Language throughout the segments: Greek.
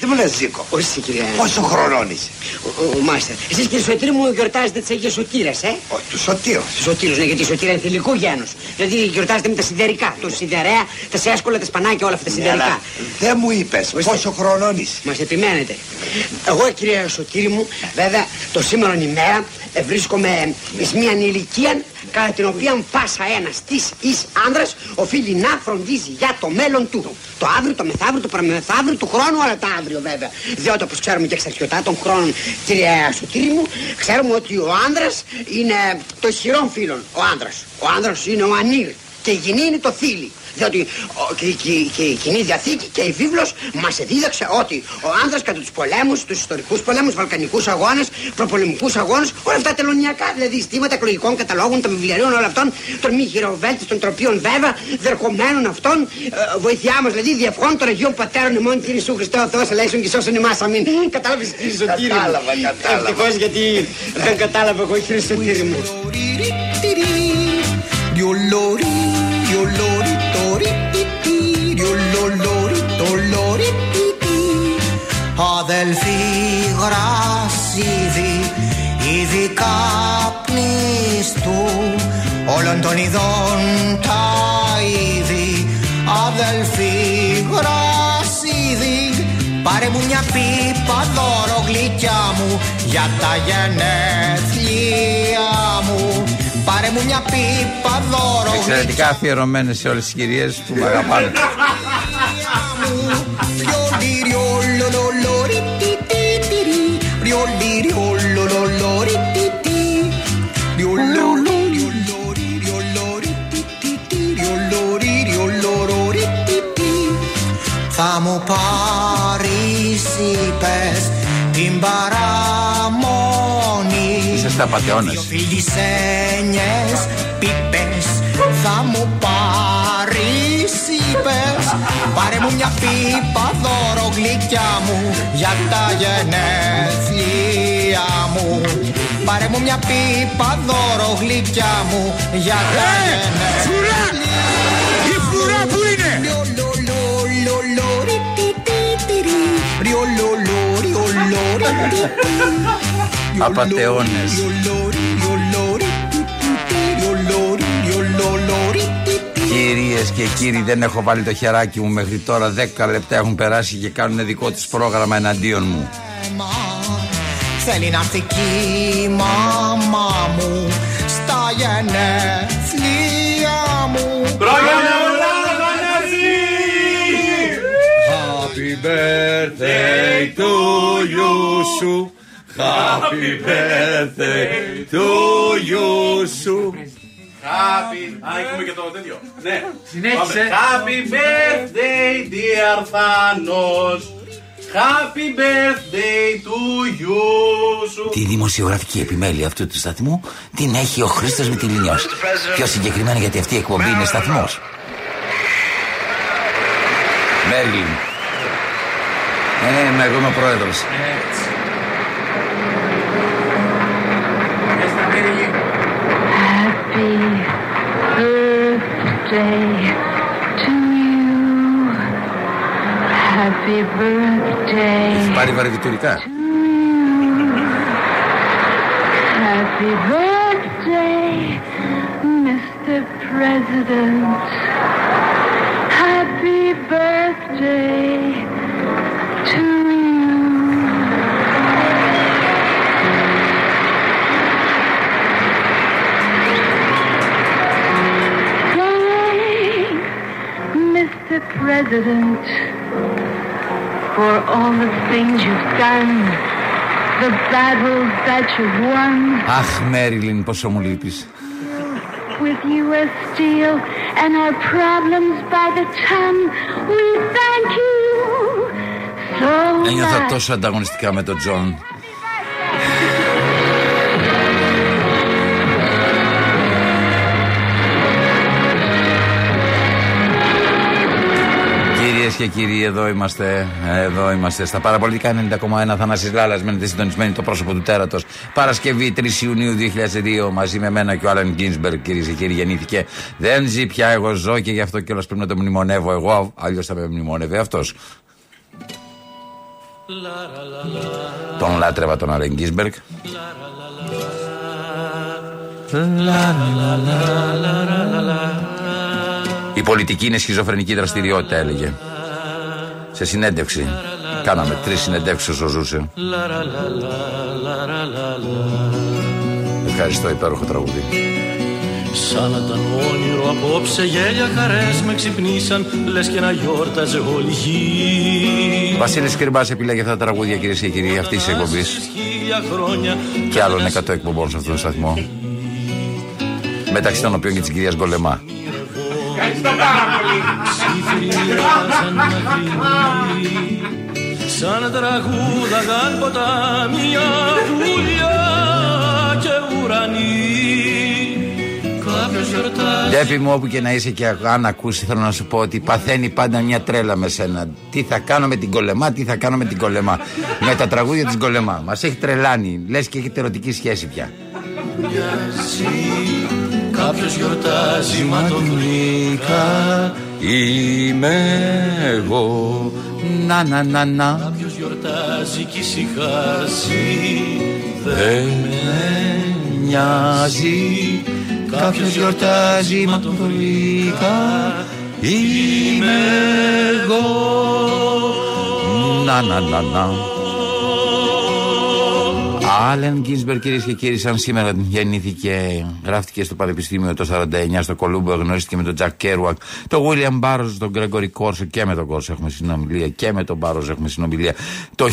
Δεν μου λες Ζήκο. Όχι κύριε. Πόσο χρονών είσαι; Ο, ο, Μάστερ. Εσείς κύριε Σωτήρη μου γιορτάζετε τις Αγίες Σωτήρες, ε; Ο, του Σωτήρου. Σωτήρους, ναι, γιατί η Σωτήρα είναι θηλυκού γένους. Δηλαδή γιορτάζετε με τα σιδερικά. Το σιδερέα, τα σέσκολα, τα σπανάκια, όλα αυτά τα σιδερικά. Ναι, δεν μου είπες πόσο χρονών είσαι. Μας επιμένετε. Εγώ κύριε Σωτήρη μου, βέβαια το σήμερα ημέρα ε, βρίσκομαι εις μίαν ηλικία κατά την οποία πάσα ένας της εις άνδρας οφείλει να φροντίζει για το μέλλον του. Το αύριο, το μεθαύριο, το παραμεθαύριο, του χρόνου, αλλά τα αύριο βέβαια. Διότι όπως ξέρουμε και εξαρχιωτά των χρόνων, κύριε Σωτήρη μου, ξέρουμε ότι ο άνδρας είναι το ισχυρό φίλον. Ο άνδρας. Ο άνδρας είναι ο ανήρ. Και η γυνή είναι το θήλι. Διότι και, και, και η κοινή διαθήκη και η βίβλος μας δίδαξε ότι ο άνδρας κατά τους πολέμους, τους ιστορικούς πολέμους, βαλκανικούς αγώνες, προπολεμικούς αγώνες, όλα αυτά τελωνιακά, δηλαδή στήματα εκλογικών καταλόγων, των βιβλιαρίων, όλων αυτών, των μη χειροβέλτες, των τροπίων βέβαια, δερχομένων αυτών, ε, βοηθειά μας δηλαδή, διευχών των Αγίων Πατέρων ημών, κύριε Σου Χριστέ ο Θεός, ελέησον και σώσον εμάς, αμήν. Κατάλαβες κύριε Σωτήρη μου. Κατάλαβα, κατάλαβα. Ευτυχώς γιατί δεν κατάλαβα εγώ κύριε Σωτήρη μου. Αδελφοί γρασίδι ήδη καπνιστού όλων των ειδών τα είδη. Αδελφοί γρασίδι πάρε μου μια πίπα δώρο γλυκιά μου για τα γενέθλια μου. Πάρε μου μια πίπα δώρο Εξαιρετικά αφιερωμένες σε όλες τις κυρίες που με αγαπάνε. Θα μου πάρεις είπες την παραμονή. Είσαι στα πατεώνες. Δυο φιλισένιες πίπες θα μου πάρεις είπες Πάρε μου μια πίπα δώρο γλυκιά μου για τα γενέθλια μου. Πάρε μου μια πίπα δώρο γλυκιά μου για τα γενέθλια Η Απατεώνες. Κυρίες και κύριοι, δεν έχω βάλει το χεράκι μου μέχρι τώρα. 10 λεπτά έχουν περάσει και κάνουν δικό τους πρόγραμμα εναντίον μου. Θέλει να έρθει κι η μαμά μου στα γενέθλια μου Happy birthday to you σου Happy birthday to you σου Happy. Α, έχουμε και το τέτοιο. Ναι. Συνέχισε. Happy birthday, dear Thanos. Happy birthday to you. σου. Τη δημοσιογραφική επιμέλεια αυτού του σταθμού την έχει ο Χρήστος Μητυλινιός. Πιο συγκεκριμένα γιατί αυτή η εκπομπή είναι σταθμός. Μέρλιν. Ε, είμαι εγώ είμαι ο πρόεδρος. Happy birthday to you. Happy birthday. Πάρει βαρβιτουρικά. Happy birthday, Mr. President. Happy birthday Mr. President, for all the things you've done, the battles that you've won. Αχ, Μέριλιν, πόσο μου λείπεις. With U.S. Steel and our problems by the ton, we thank you so Ένιωθα much. τόσο ανταγωνιστικά με τον Τζον. Και κύριοι, εδώ είμαστε. Εδώ είμαστε στα παραπολιτικά 90,1. Θανάσης Λάλλας μένετε συντονισμένοι το πρόσωπο του τέρατος. Παρασκευή 3 Ιουνίου 2002 μαζί με μένα και ο Άλεν Γκίνσμπεργκ, κυρίε και κύριοι, γεννήθηκε. Δεν ζει πια, εγώ ζω και γι' αυτό κιόλας πρέπει να το μνημονεύω εγώ. Αλλιώς θα με μνημονεύει αυτός. Τον λάτρευα τον Άλεν Γκίνσμπεργκ. Η πολιτική είναι σχιζοφρενική δραστηριότητα, έλεγε. Σε συνέντευξη. Κάναμε τρεις συνεντεύξεις όσο ζούσε. Ευχαριστώ, υπέροχο τραγούδι. Σαν να ήταν όνειρο απόψε γέλια χαρές με ξυπνήσαν Λες και να γιόρταζε όλη γη Βασίλης Κρυμπάς επιλέγει αυτά τα τραγούδια κυρίες και κύριοι αυτής της εκπομπής Χίλια χρόνια και άλλων 100 εκπομπών σε αυτόν τον σταθμό μεταξύ των οποίων και της κυρίας Γκολεμά Ευχαριστώ πάρα πολύ. Ψιθυριάζαν μακρινοί Σαν τραγούδαγαν ποτάμια βουλιά και ουρανοί Κάποιος γιορτάζει Ντέπι μου όπου και να είσαι και αν ακούσεις θέλω να σου πω ότι παθαίνει πάντα μια τρέλα με σένα. Τι θα κάνω με την κολεμά, τι θα κάνω με την κολεμά. Με τα τραγούδια της κολεμά. Μας έχει τρελάνει, λες και έχετε ερωτική σχέση πια Κάποιος γιορτάζει μα το βρήκα. Είμαι εγώ. Να να να να. Κάποιος γιορτάζει κι ησυχάζει Δεν με νοιάζει. Κάποιος γιορτάζει μα τον βρήκα. Είμαι εγώ. Να να να να Άλεν Γκίνσμπεργκ, κυρίες και κύριοι, σαν σήμερα γεννήθηκε, γράφτηκε στο Πανεπιστήμιο το 49 στο Κολούμπια, γνωρίστηκε με τον Τζακ Κέρουακ, τον Βίλιαμ Μπάρος, τον Γκρέγκορι Κόρσο και με τον Κόρσο έχουμε συνομιλία και με τον Μπάρος έχουμε συνομιλία. Το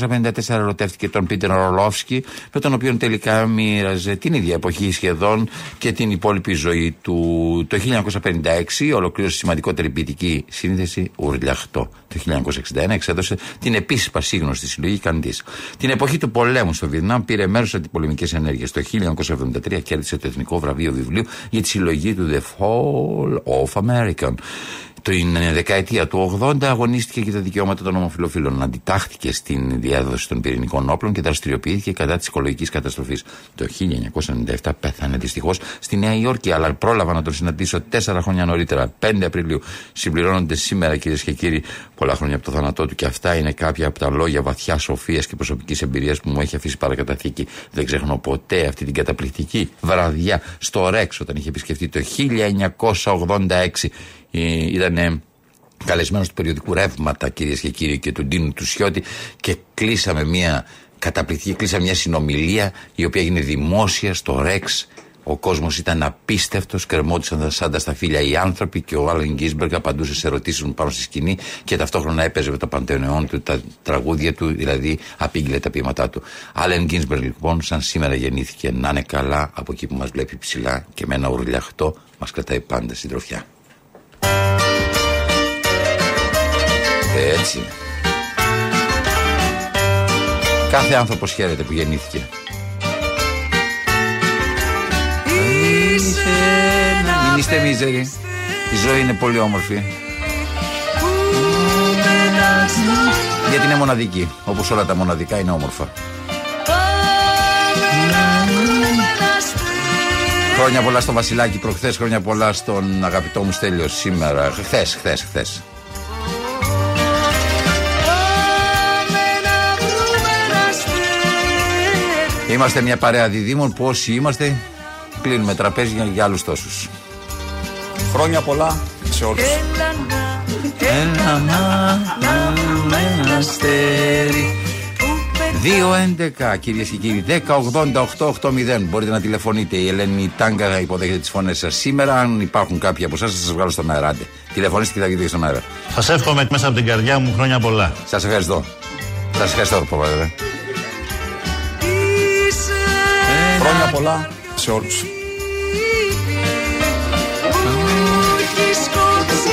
1954 ερωτεύτηκε τον Πίτερ Ορλόφσκι, με τον οποίο τελικά μοίραζε την ίδια εποχή σχεδόν και την υπόλοιπη ζωή του. Το 1956 ολοκλήρωσε σημαντικότερη ποιητική σύνθεση Ουρλιαχτό. Το 1961 εξέδωσε την επίσης πασίγνωστη συλλογή Καντής. Την εποχή του πολέμου στο Βιετνάμ πήρε μέρος σε αντιπολεμικέ ενέργειες. Το 1973 κέρδισε το Εθνικό Βραβείο Βιβλίου για τη συλλογή του The Fall of American. Την δεκαετία του 80 αγωνίστηκε για τα δικαιώματα των ομοφυλοφίλων. Αντιτάχθηκε στην διάδοση των πυρηνικών όπλων και δραστηριοποιήθηκε κατά της οικολογικής καταστροφής. Το 1997 πέθανε δυστυχώς στη Νέα Υόρκη, αλλά πρόλαβα να τον συναντήσω τέσσερα χρόνια νωρίτερα, 5 Απριλίου. Συμπληρώνονται σήμερα, κυρίες και κύριοι, πολλά χρόνια από το θάνατό του και αυτά είναι κάποια από τα λόγια βαθιά σοφίας και προσωπικής εμπειρίας που μου έχει αφήσει παρακαταθήκη. Δεν ξεχνώ ποτέ αυτή την καταπληκτική βραδιά στο Ρεξ όταν είχε επισκεφτεί το 1986 ήταν καλεσμένος του περιοδικού Ρεύματα, κυρίες και κύριοι, και του Ντίνου του Σιώτη και κλείσαμε μια καταπληκτική, κλείσαμε μια συνομιλία η οποία έγινε δημόσια στο Ρεξ. Ο κόσμος ήταν απίστευτος, κρεμόντουσαν σαν τα σταφύλια οι άνθρωποι και ο Άλεν Γκίσμπεργκ απαντούσε σε ερωτήσεις μου πάνω στη σκηνή και ταυτόχρονα έπαιζε με το παντεονεόν του τα τραγούδια του, δηλαδή απήγγειλε τα ποίηματά του. Άλεν Γκίσμπεργκ λοιπόν, σαν σήμερα γεννήθηκε, να είναι καλά από εκεί που μας βλέπει ψηλά και με ένα ουρλιαχτό μας κρατάει πάντα συντροφιά. Έτσι. Κάθε άνθρωπος χαίρεται που γεννήθηκε. Μην είστε μίζεροι. Η ζωή είναι πολύ όμορφη. Γιατί είναι μοναδική. Όπως όλα τα μοναδικά είναι όμορφα. Χρόνια πολλά στο Βασιλάκι προχθές, χρόνια πολλά στον αγαπητό μου Στέλιο σήμερα. Χθες, χθες, χθες. Είμαστε μια παρέα διδήμων που όσοι είμαστε κλείνουμε τραπέζια για άλλους τόσους. Χρόνια πολλά σε όλους. Έλα να ένα αστέρι 2-11 κυρίες και κύριοι 10-80-8-8-0 Μπορείτε να τηλεφωνείτε. Η Ελένη Τάγκα υποδέχεται τις φωνές σας σήμερα. Αν υπάρχουν κάποιοι από εσάς θα σας βγάλω στον αέρα Άντε, Τηλεφωνήστε και θα βγείτε στον αέρα Σας εύχομαι μέσα από την καρδιά μου χρόνια πολλά. Σας ευχαριστώ. Σας ευχαριστώ πρόεδρε Χρόνια πολλά σε όλους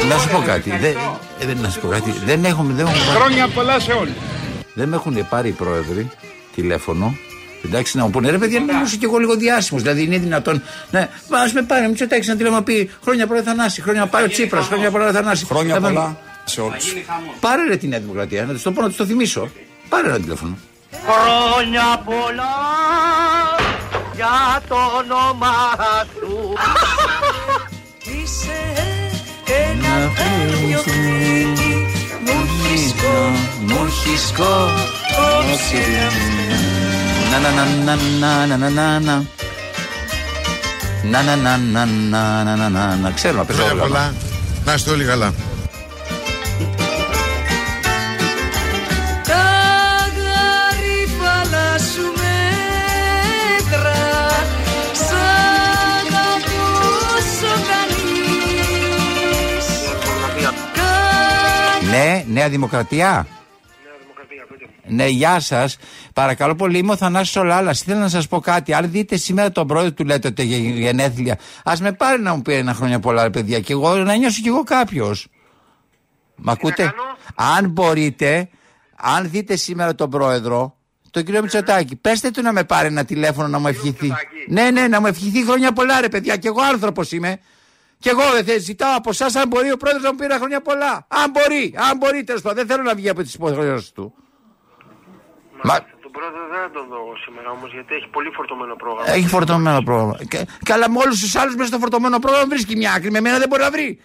Να σου πω κάτι. Δεν, ε, δεν, να σου πω κάτι. Δεν έχουμε. Δεν έχουμε Χρόνια πολλά σε όλους. Δεν με έχουν πάρει οι πρόεδροι τηλέφωνο. Εντάξει, να μου πούνε ρε παιδιά, να είμαι και εγώ λίγο διάσημος. Δηλαδή είναι δυνατόν. Ναι, ας με πάρει, μην τσοτάξει να τηλέφωνο πει χρόνια πολλά Θανάση, χρόνια πολλά Τσίπρας, χρόνια πολλά Θανάση. Χρόνια πολλά Σε όλους. Πάρε ρε τη Νέα Δημοκρατία, να του το πω, να του το θυμίσω. Πάρε ένα τηλέφωνο. Χρόνια πολλά για το όνομα σου. Είσαι ένα τέλειο σπίτι μου χρησκό, μου χρησκό. Να να να να να να να να να να να να να να να να να ξέρω να παίζω Χρόνια όλα. πολλά. Να είστε όλοι καλά. Τα Ναι, Νέα Δημοκρατία. Ναι, γεια σας. Παρακαλώ πολύ, είμαι ο Θανάσης Ολάλας. Ήθελα να σας πω κάτι. Αν δείτε σήμερα τον πρόεδρο του λέτε ότι για γενέθλια, ας με πάρει να μου πει ένα χρόνια πολλά, ρε παιδιά, και εγώ να νιώσω κι εγώ κάποιος. Μ' ακούτε; Αν μπορείτε, αν δείτε σήμερα τον πρόεδρο, τον κύριο Μητσοτάκη, πέστε του να με πάρει ένα τηλέφωνο να μου ευχηθεί. Ναι, ναι, να μου ευχηθεί χρόνια πολλά, ρε παιδιά, και εγώ άνθρωπος είμαι. Και εγώ δεν θε- ζητάω από εσάς αν μπορεί ο πρόεδρος να μου πει ένα χρόνια πολλά. Αν μπορεί, αν μπορεί τέλος πάντων. Δεν θέλω να βγει από τις υποχρεώσεις του. Μα Τον πρόεδρο δεν θα τον δω σήμερα όμως γιατί έχει πολύ φορτωμένο πρόγραμμα. έχει φορτωμένο πρόγραμμα. Και- Καλά, με όλους τους άλλους μέσα στο φορτωμένο πρόγραμμα βρίσκει μια άκρη. Με μένα δεν μπορεί να βρει.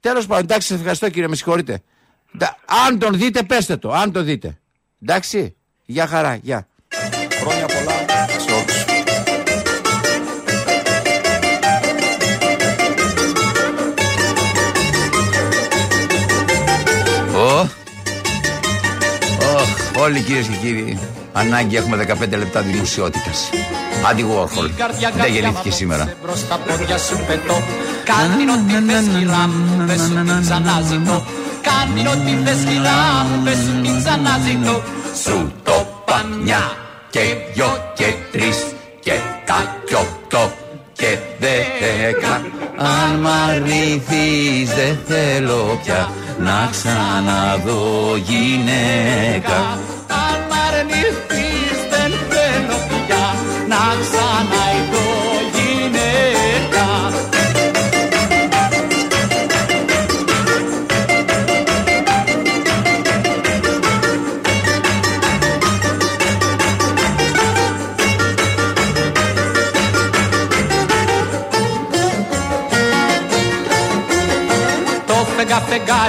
Τέλος πάντων, εντάξει, σας ευχαριστώ κύριε, με συγχωρείτε. Ντα- Αν τον δείτε, πέστε το. Αν το δείτε. Εντάξει. Γεια χαρά, γεια. Χρόνια όλοι κυρίες και κύριοι, ανάγκη έχουμε 15 λεπτά δημοσιότητας. Άντι Warhol. Δεν γεννήθηκε σήμερα. Μπρος στα πόδια σου πετώ Κάνει ό,τι θες κυρά μου Πες σου την ξαναζητώ Κάνει ό,τι θες κυρά μου Πες σου την ξαναζητώ Σου το πανιά και δυο και τρεις και κακιότο και δέκα Αν μ' αρνηθείς δεν θέλω πια να ξαναδώ γυναίκα. Αν μ' αρνηθείς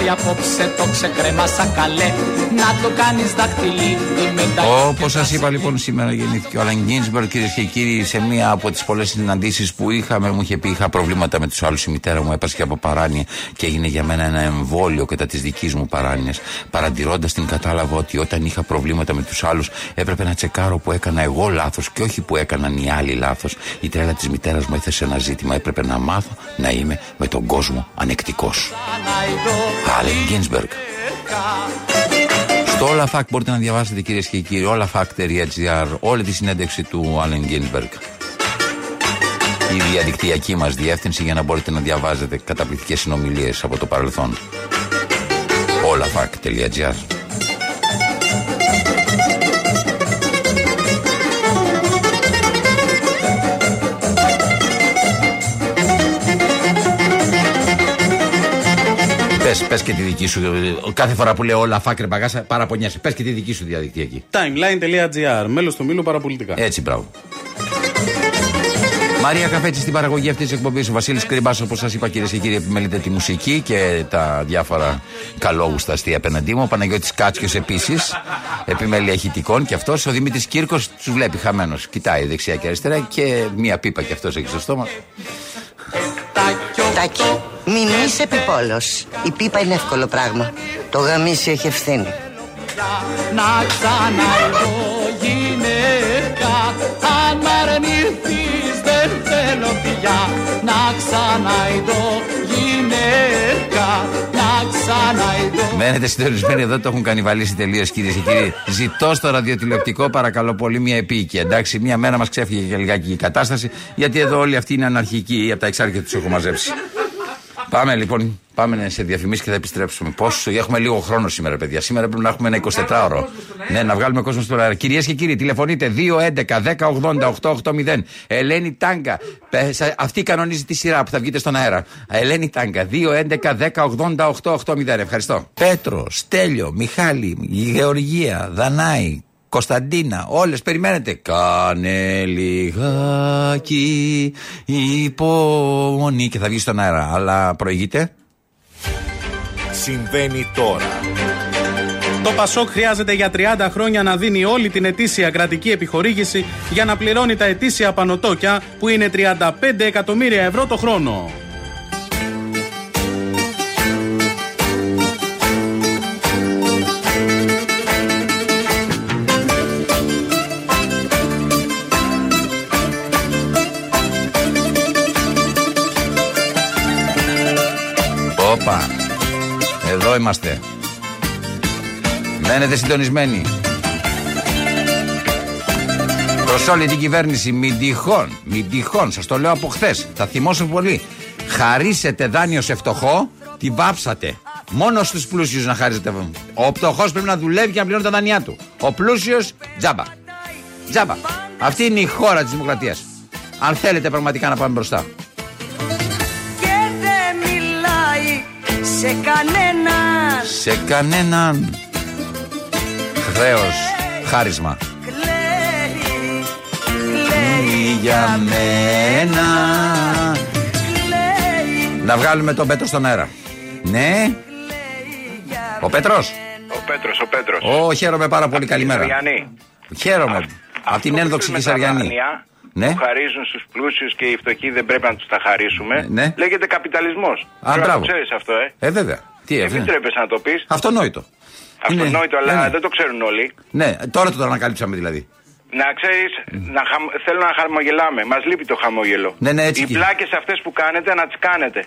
φεγγάρι απόψε το ξεκρέμασα καλέ Να το κάνεις δαχτυλίδι με τα Όπως σας είπα λοιπόν, σήμερα γεννήθηκε ο Αλαν Γκίνσμπεργκ, κυρίες και κύριοι, σε μία από τις πολλές συναντήσεις που είχαμε. Μου είχε πει: Είχα προβλήματα με τους άλλους. Η μητέρα μου έπασε από παράνοια και έγινε για μένα ένα εμβόλιο κατά της δικής μου παράνοιας. Παρατηρώντας την, κατάλαβα ότι όταν είχα προβλήματα με τους άλλους, έπρεπε να τσεκάρω που έκανα εγώ λάθος και όχι που έκαναν οι άλλοι λάθος. Η τρέλα της μητέρας μου έθεσε ένα ζήτημα. Έπρεπε να μάθω να είμαι με τον κόσμο ανεκτικός. Αλεν Γκίνσμπεργκ. Στο Όλα Fact μπορείτε να διαβάσετε κυρίες και κύριοι, olafact.gr, όλη τη συνέντευξη του Άλεν Γκίνσμπεργκ. Η διαδικτυακή μας διεύθυνση για να μπορείτε να διαβάζετε καταπληκτικές συνομιλίες από το παρελθόν. olafact.gr Πες, πες και τη δική σου. Κάθε φορά που λέω όλα φάκρε μπαγάσα, παραπονιέσαι. Πες και τη δική σου διαδικτυακή. Timeline.gr, μέλος του Μήλου Παραπολιτικά. Έτσι, μπράβο. Μαρία Καφέτσι στην παραγωγή αυτής της εκπομπής. Ο Βασίλης Κρυμπάς, όπως σας είπα κυρίες και κύριοι, επιμελείται τη μουσική και τα διάφορα καλόγουστα αστεία απέναντί μου. Ο Παναγιώτης Κάτσιο επίσης, επιμέλεια ηχητικών και αυτός. Ο Δημήτρης Κύρκος τους βλέπει χαμένος. Κοιτάει δεξιά και αριστερά και μία πίπα και αυτός έχει στο στόμα. Τάκη, μην είσαι επιπόλος. Η πίπα είναι εύκολο πράγμα. Το γαμίσιο έχει ευθύνη. Να ξαναειδώ γυναίκα Αν μ' αρνηθείς δεν θέλω πια Να ξαναειδώ γυναίκα Να ξαναειδώ Μένετε συντονισμένοι εδώ, το έχουν κανιβαλίσει τελείως κυρίες και κύριοι. Ζητώ στο ραδιοτηλεοπτικό, παρακαλώ πολύ, μια επίοικια. Εντάξει, μια μέρα μας ξέφυγε και λιγάκι η κατάσταση, γιατί εδώ όλοι αυτοί είναι αναρχικοί από τα εξάρια τους έχω μαζέψει. Πάμε λοιπόν, πάμε σε διαφημίσει και θα επιστρέψουμε. Πόσο, έχουμε λίγο χρόνο σήμερα, παιδιά. Σήμερα πρέπει να έχουμε ένα 24ωρο. Ναι, να βγάλουμε κόσμο στον αέρα. Κυρίες και κύριοι, τηλεφωνείτε 211-1080-880. Ελένη Τάγκα. Πε- Αυτή κανονίζει τη σειρά που θα βγείτε στον αέρα. Ελένη Τάγκα. 211-1080-880. Ευχαριστώ. Πέτρος, Στέλιο, Μιχάλη, Γεωργία, Δανάη, Κωνσταντίνα, όλες περιμένετε. Κάνε λιγάκι υπομονή και θα βγει στον αέρα. Αλλά προηγείται. Συμβαίνει τώρα. Το Πασόκ χρειάζεται για 30 χρόνια να δίνει όλη την ετήσια κρατική επιχορήγηση για να πληρώνει τα ετήσια πανωτόκια που είναι 35 εκατομμύρια ευρώ το χρόνο. Είμαστε. Μένετε συντονισμένοι. Προς όλη την κυβέρνηση, μην τυχόν, μην τυχόν, σας το λέω από χθες. θα θυμώσουν πολύ. Χαρίσετε δάνειο σε φτωχό, την βάψατε. Μόνος στους πλούσιους να χαρίζετε. Ο φτωχός πρέπει να δουλεύει και να πληρώνει τα δάνειά του. Ο πλούσιος, τζάμπα. Τζάμπα. Αυτή είναι η χώρα της δημοκρατίας. Αν θέλετε πραγματικά να πάμε μπροστά. Σε κανέναν Σε κανέναν χρέος, χάρισμα. Κλαίει, κλαίει για μένα. Κλαίει Να βγάλουμε τον Πέτρο στον αέρα. Ναι. Ο Πέτρος. Ο Πέτρος, ο Πέτρος. Ω, χαίρομαι πάρα πολύ. Καλημέρα. Χαίρομαι. Από την ένδοξη Κυσαριανή. Ναι. Που χαρίζουν στους πλούσιους και οι φτωχοί δεν πρέπει να τους τα χαρίσουμε. Ναι. Λέγεται καπιταλισμός. Α, μπράβο. Το ξέρεις αυτό, ε. Ε, βέβαια. Τι Δεν έφυγε. τρέπεσαι να το πεις. Αυτονόητο. Αυτονόητο, Είναι- αλλά ναι. δεν το ξέρουν όλοι. Ναι, τώρα το ανακαλύψαμε δηλαδή. Να ξέρεις, να χαμ- θέλω να χαμογελάμε. Μας λείπει το χαμόγελο. Ναι, ναι, έτσι Οι και- πλάκες αυτές που κάνετε να τις κάνετε.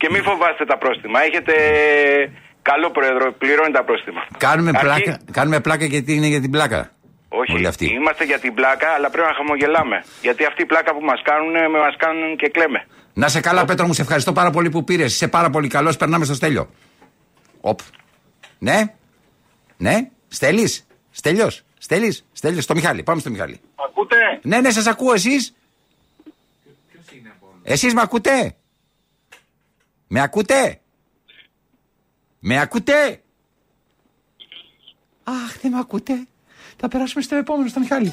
Και μην φοβάστε τα πρόστιμα. Έχετε καλό πρόεδρο, πληρώνει τα πρόστιμα. Κάνουμε Αρκεί- πλάκα, κάνουμε πλάκα γιατί είναι για την πλάκα. Όχι, Όλοι αυτοί. είμαστε για την πλάκα, αλλά πρέπει να χαμογελάμε. Γιατί αυτή η πλάκα που μας κάνουν, μας κάνουν και κλαίμε. Να σε καλά, Πέτρο μου, σε ευχαριστώ πάρα πολύ που πήρες. Είσαι πάρα πολύ καλός. Περνάμε στο στέλιο. Οπ. Ναι. Ναι. Στέλει. Στέλιος. Στέλει. Στέλιος. Στο Μιχάλη. Πάμε στο Μιχάλη. Ακούτε; Ναι, ναι, σας ακούω εσείς; Εσείς με ακούτε; Με ακούτε; Με ακούτε; Αχ, δεν με ακούτε. Θα περάσουμε στο επόμενο, στο Μιχάλη.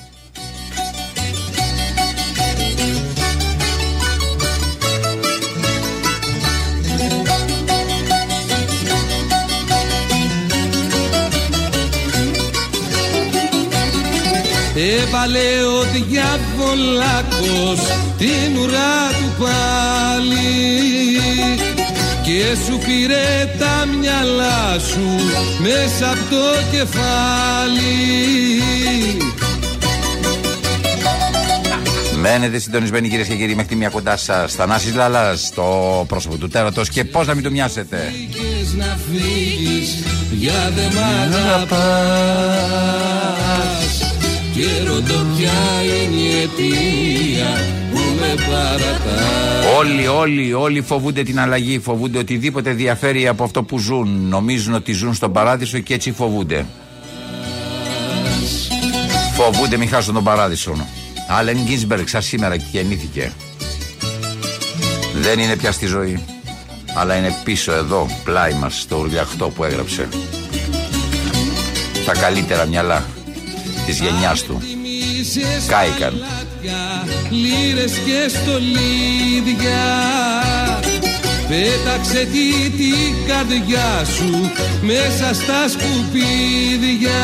Έβαλε ο διαβολάκος την ουρά του πάλι και σου πήρε τα μυαλά σου μέσα από το κεφάλι Μένετε συντονισμένοι κυρίες και κύριοι μέχρι τη μία κοντά σας. Θανάσης Λαλάς, στο πρόσωπο του τέρατος και πώς να μην το μοιάσετε. Πήγες να φύγεις για δε μ' αγαπάς και ρωτώ ποια είναι η αιτία που με παρατάς Όλοι, όλοι, όλοι φοβούνται την αλλαγή, φοβούνται οτιδήποτε διαφέρει από αυτό που ζουν. Νομίζουν ότι ζουν στον παράδεισο και έτσι φοβούνται. Φοβούνται μην χάσουν τον παράδεισο. Άλεν Γκίνσμπεργκ, σαν σήμερα και γεννήθηκε. Δεν είναι πια στη ζωή, αλλά είναι πίσω εδώ, πλάι μας, στο ουρλιαχτό που έγραψε. Τα καλύτερα μυαλά της γενιάς του. Κάηκαν. Λύρες και στολίδια. Πέταξε τη την καρδιά σου μέσα στα σκουπίδια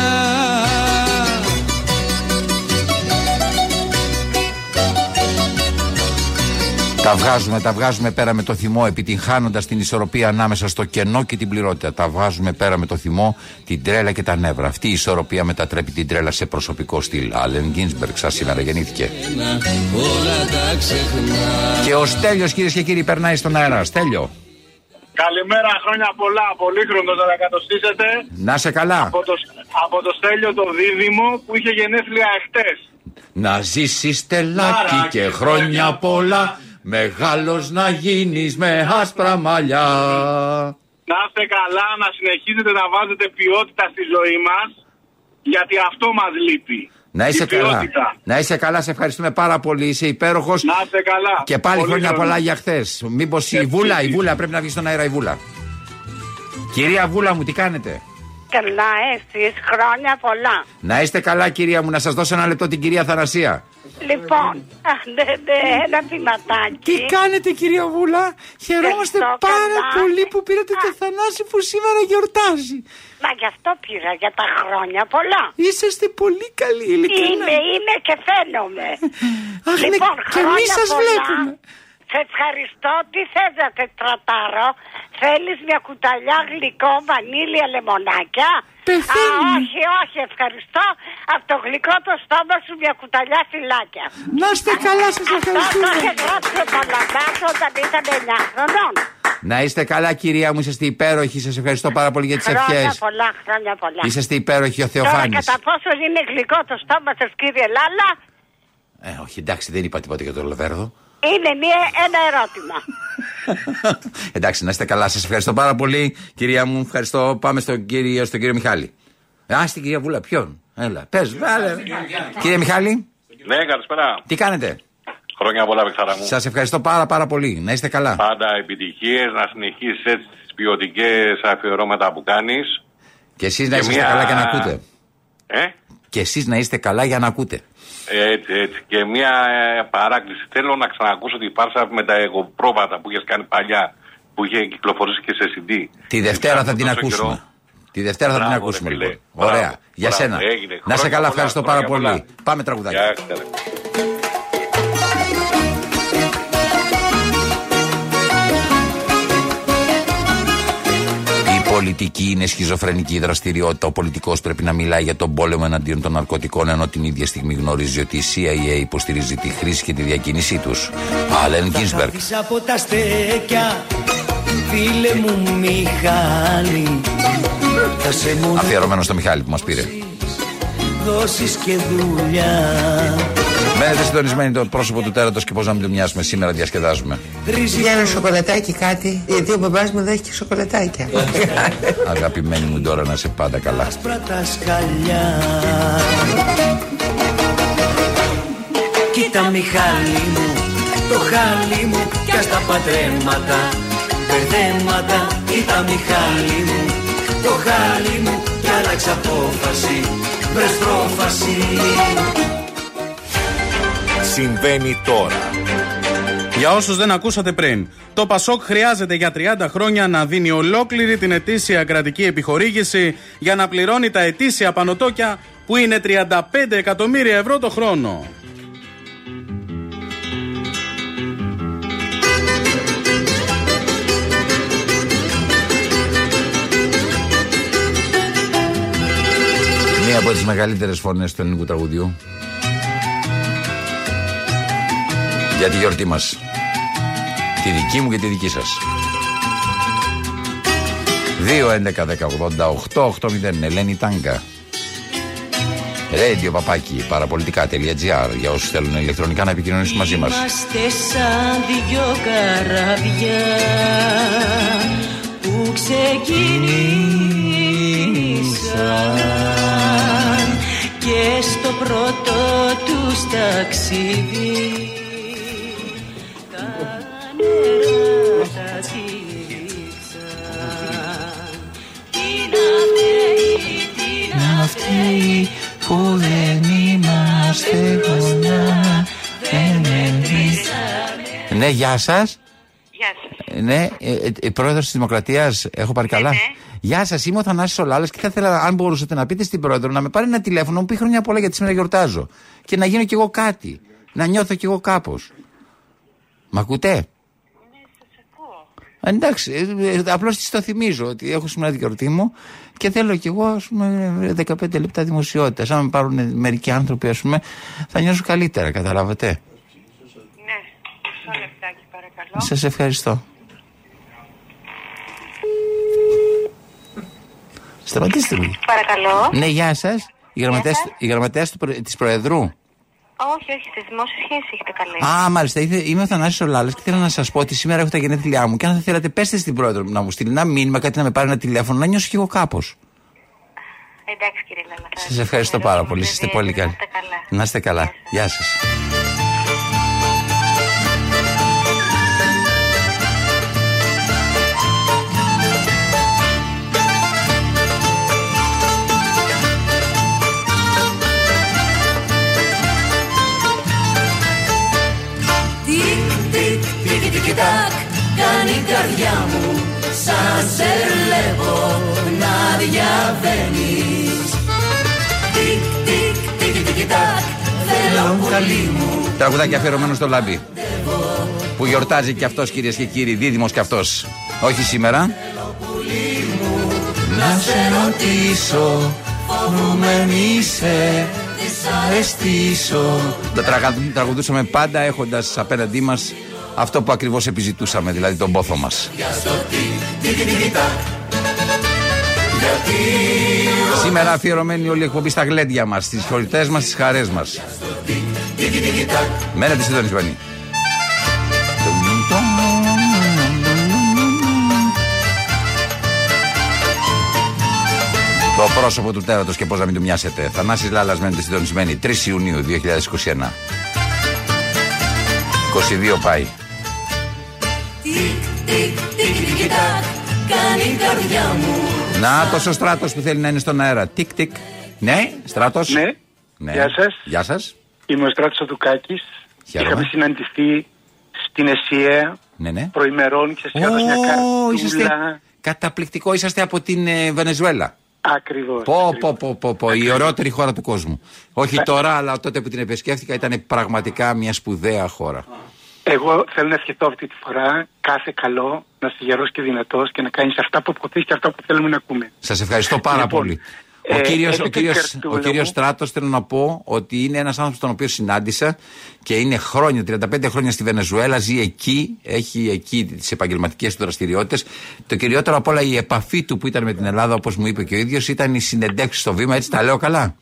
Τα βγάζουμε, τα βγάζουμε πέρα με το θυμό, επιτυγχάνοντας την ισορροπία ανάμεσα στο κενό και την πληρότητα. Τα βγάζουμε πέρα με το θυμό, την τρέλα και τα νεύρα. Αυτή η ισορροπία μετατρέπει την τρέλα σε προσωπικό στυλ. Άλεν Γκίνσμπεργκ, σαν σήμερα γεννήθηκε. Όλα τα ξεχνά Και ο Στέλιος, κυρίες και κύριοι, περνάει στον αέρα. Στέλιο, Καλημέρα, χρόνια πολλά. Πολύχρονο να τα κατοστήσετε. να σε καλά. Από το, από το στέλιο το δίδυμο που είχε γενέθλια εχθές. Να ζήσεις στελάκι και χρόνια πολλά Μεγάλος να γίνεις με άσπρα μαλλιά. Να είστε καλά, να συνεχίζετε να βάζετε ποιότητα στη ζωή μας, γιατί αυτό μας λείπει. Να είσαι Η καλά. ποιότητα. Να είσαι καλά, σε ευχαριστούμε πάρα πολύ. Είσαι υπέροχος. Να είστε καλά. Και πάλι Πολύ χρόνια καλά. πολλά για χθες. Μήπως η Βούλα, η Βούλα πρέπει να βγει στον αέρα, η Βούλα. Κυρία Βούλα μου, τι κάνετε; Καλά, εσείς χρόνια πολλά. Να είστε καλά, κυρία μου, να σας δώσω ένα λεπτό την κυρία Θανασία. Λοιπόν, α, ναι, ναι, ένα βηματάκι. Τι κάνετε, κυρία Βούλα; Χαιρόμαστε Ευχαριστώ, πάρα καλά. πολύ που πήρατε το Θανάση που σήμερα γιορτάζει. Μα γι' αυτό πήρα για τα χρόνια πολλά. Είσαστε πολύ καλοί, ειλικρινά. Είμαι, είμαι και φαίνομαι. Αχ, ναι, λοιπόν, και εμείς χρόνια σας πολλά. βλέπουμε. Σε ευχαριστώ. Τι θες να τετρατάρω. Θέλεις μια κουταλιά γλυκό, βανίλια, λεμονάκια; Πεθαίνουμε. Α, όχι, όχι, ευχαριστώ. Από το γλυκό το στόμα σου μια κουταλιά φυλάκια. Να είστε καλά, σας ευχαριστούμε. Αυτό το είχε γράψει ο Παλαμάς όταν ήταν 9 χρονών. Να είστε καλά, κυρία μου, είσαστε υπέροχοι. Σας ευχαριστώ πάρα πολύ για τις ευχές. Χρόνια πολλά, χρόνια πολλά. Είσαστε υπέροχοι, ο Τώρα Θεοφάνης. κατά πόσο είναι γλυκό το στόμα σας κύριε Λάλα, Ε, όχι, εντάξει, δεν είπα τίποτα για το Λεβέρδο. είναι μία, ένα ερώτημα. Εντάξει, να είστε καλά. Σας ευχαριστώ πάρα πολύ, κυρία μου. Ευχαριστώ. Πάμε στον κύριο, στον κύριο Μιχάλη. Α, στην κυρία Βούλα, ποιον; Έλα, πες, βάλε. Κύριε Μιχάλη, Ναι, καλησπέρα. τι κάνετε; Χρόνια πολλά, Πεχτάρα μου. Σας ευχαριστώ πάρα πάρα πολύ. Να είστε καλά. Πάντα επιτυχίες, να συνεχίσεις έτσι τις ποιοτικές αφιερώματα που κάνεις. Και εσείς να Και είστε μια- καλά για να ακούτε. Ε, Και εσείς να είστε καλά για να ακούτε. Έτσι, έτσι. Και μια ε, παράκληση. Θέλω να ξανακούσω τη φάρσα με τα εγωπρόβατα που είχες κάνει παλιά, που είχε κυκλοφορήσει και σε CD. Τη Δευτέρα θα την τόσο ακούσουμε. καιρό. Τη Δευτέρα θα την Μπράβο, ακούσουμε ρε φίλε. λοιπόν. Μπράβο, Ωραία. Για μπράβο. σένα. Έγινε. Να σε Χρόνια καλά, πολλά, ευχαριστώ πάρα χρόνια πολύ. πολλά. Πάμε τραγουδάκι. Πολιτική είναι σχιζοφρενική δραστηριότητα. Ο πολιτικός πρέπει να μιλάει για τον πόλεμο εναντίον των ναρκωτικών, ενώ την ίδια στιγμή γνωρίζει ότι η CIA υποστηρίζει τη χρήση και τη διακίνησή τους. Άλεν Γκίνσμπεργκ. Πίσω από τα στέκια Φίλε μου Μιχάλη Θα σε μου Αφιερωμένο στο Μιχάλη που μας πήρε. δώσεις και δουλειά Μένετε συντονισμένοι το πρόσωπο του τέρατος και πώς να μην το μοιάσουμε. Σήμερα διασκεδάζουμε. Για ένα σοκολατάκι κάτι, γιατί ο μπαμπάς μου δέχει και σοκολατάκια. Αγαπημένη μου τώρα να σε πάντα καλά. Άσπρα τα σκαλιά Κοίτα Μιχάλη μου Το χάλι μου Κι ας τα πατρέματα Μπερδέματα Κοίτα Μιχάλη μου Το χάλι μου Κι άλλαξε απόφαση Βρες πρόφαση Συμβαίνει τώρα. Για όσους δεν ακούσατε πριν, το Πασόκ χρειάζεται για 30 χρόνια να δίνει ολόκληρη την ετήσια κρατική επιχορήγηση για να πληρώνει τα ετήσια πανωτόκια που είναι 35 εκατομμύρια ευρώ το χρόνο. Μία από τις μεγαλύτερες φωνές του ελληνικού τραγουδιού. Για τη γιορτή μας. Τη δική μου και τη δική σας. 2-11-10-88-8-80 Ελένη Τάγκα. Radio παπάκι παραπολιτικά.gr για όσους θέλουν ηλεκτρονικά να επικοινωνήσουν μαζί μας. Είμαστε σαν δυο καράβια που ξεκίνησαν και στο πρώτο τους ταξίδι να φταίει που δεν είμαστε κοντά δεν ελπίσαμε Ναι, γεια σας. Γεια σας. Ναι, ε, ε, ε, πρόεδρος της Δημοκρατίας, έχω πάρει καλά; Γεια σας, είμαι ο Θανάσης Ολάλα και θα ήθελα, αν μπορούσατε να πείτε στην πρόεδρο να με πάρει ένα τηλέφωνο, να μου πει χρόνια πολλά γιατί σήμερα γιορτάζω. Και να γίνω κι εγώ κάτι. Να νιώθω κι εγώ κάπως. Μ' ακούτε; Ε, Εντάξει, ε, ε, απλώς τη το θυμίζω ότι έχω σήμερα την γιορτή μου και θέλω κι εγώ ας πούμε, 15 λεπτά δημοσιότητας. Αν με πάρουν μερικοί άνθρωποι, ας πούμε, θα νιώσω καλύτερα, καταλάβατε; Ναι, μισό λεπτάκι παρακαλώ. Σας ευχαριστώ. Σταματήστε λίγο. Παρακαλώ. Ναι, γεια σας. Η γραμματέα σας. η γραμματέας του Προ- της Προεδρού. Όχι, όχι, στις δημόσιες σχέσεις έχετε καλέσει. Α, μάλιστα. Ήθε, είμαι ο Θανάσης Ολάλας και θέλω να σας πω ότι σήμερα έχω τα γενέθλιά μου και αν θα θέλατε, πέστε στην πρόεδρο μου να μου στείλει ένα μήνυμα, κάτι να με πάρει ένα τηλέφωνο, να νιώσω κι εγώ κάπως. Εντάξει, κύριε Λάλα. θα Σας ευχαριστώ πάρα πολύ. ενημερώσουμε, Είστε δηλαδή, πολύ να καλοί. είστε καλά. Να είστε καλά. Γεια σας. Κάνει η καρδιά μου σαν σε βλέπω να διαβαίνεις. Τικ, τικ, τικ, τικ, τακ, θέλω πολύ μου Τραγουδάκι αφιερωμένο στο λαμπί. Που γιορτάζει κι αυτός κυρίες και κύριοι, δίδυμος κι αυτός. Όχι σήμερα. να σε ρωτήσω φοβούμαι μη σε δυσαρεστήσω. Τα τραγα- τραγουδούσαμε πάντα έχοντας απέναντί μας αυτό που ακριβώς επιζητούσαμε, δηλαδή τον πόθο μας. Για στο τικ, τικ, τικ, τακ, γιατί Σήμερα αφιερωμένη όλη η εκπομπή στα γλέντια μας, στις χωρητέ μας, στις χαρές μας. τικ, τικ, τικ, τακ, Μένετε συντονισμένοι. Το πρόσωπο του τέρατος και πώς να μην του μοιάσετε. Θανάσης Λάλλας μένετε συντονισμένοι. 3 Ιουνίου 2021. 22 πάει. Τικ, τικ, τικ, τικ, τακ, κάνει η καρδιά μου Να το ο στράτος που θέλει να είναι στον αέρα. Τικ τικ. Ναι, στράτος. Ναι. Γεια σας. Γεια σας. Είμαι ο Στράτος Οδουκάκης. Χαίρομαι. Είχαμε συναντηθεί στην ΕΣΥΑ Ναι, ναι. προημερών και σας έδωσα μια Ω, είσαστε καρτούλα. καταπληκτικό. Είσαστε από την ε, Βενεζουέλα. Ακριβώς. Πω, πω, πω, πω, πω, η ωραιότερη χώρα του κόσμου. Όχι τώρα, αλλά τότε που την επισκέφθηκα ήταν πραγματικά μια σπουδαία χώρα. Εγώ θέλω να ευχηθώ αυτή τη φορά κάθε καλό, να είσαι γερός και δυνατός και να κάνεις αυτά που αποθείς και αυτά που θέλουμε να ακούμε. Σας ευχαριστώ πάρα Λοιπόν, πολύ. Ο ε, κύριος, ο έχετε κύριος, καρτούλα ο κύριος μου. Στράτος θέλω να πω ότι είναι ένας άνθρωπος τον οποίο συνάντησα και είναι χρόνια, 35 χρόνια στη Βενεζουέλα, ζει εκεί, έχει εκεί τις επαγγελματικές του δραστηριότητες. Το κυριότερο απ' όλα η επαφή του που ήταν με την Ελλάδα όπως μου είπε και ο ίδιος ήταν η συνεντεύξη στο βήμα, έτσι τα λέω καλά;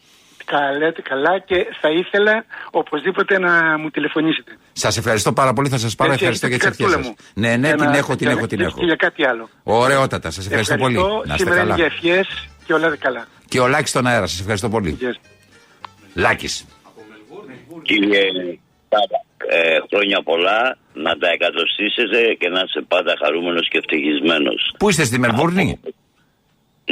Τα λέτε καλά και θα ήθελα οπωσδήποτε να μου τηλεφωνήσετε. Σας ευχαριστώ πάρα πολύ, θα σας πάρω Έτσι, ευχαριστώ για έχετε τις την ευχές καρτούλα σας. Ναι, ναι, Ένα- την έχω, την και- έχω, την και- έχω. Και για κάτι άλλο. Ωραιότατα, σας ευχαριστώ, πολύ. Να είστε Σήμερα είναι καλά. για ευχές και όλα καλά. Και ο Λάκης στον αέρα, σας ευχαριστώ πολύ. Λάκης. Κύριε Τάμπα, ε, χρόνια πολλά, να τα εκατοστήσετε και να είσαι πάντα χαρούμενος και ευτυχισμένος. Πού είστε στη Μελβούρνη;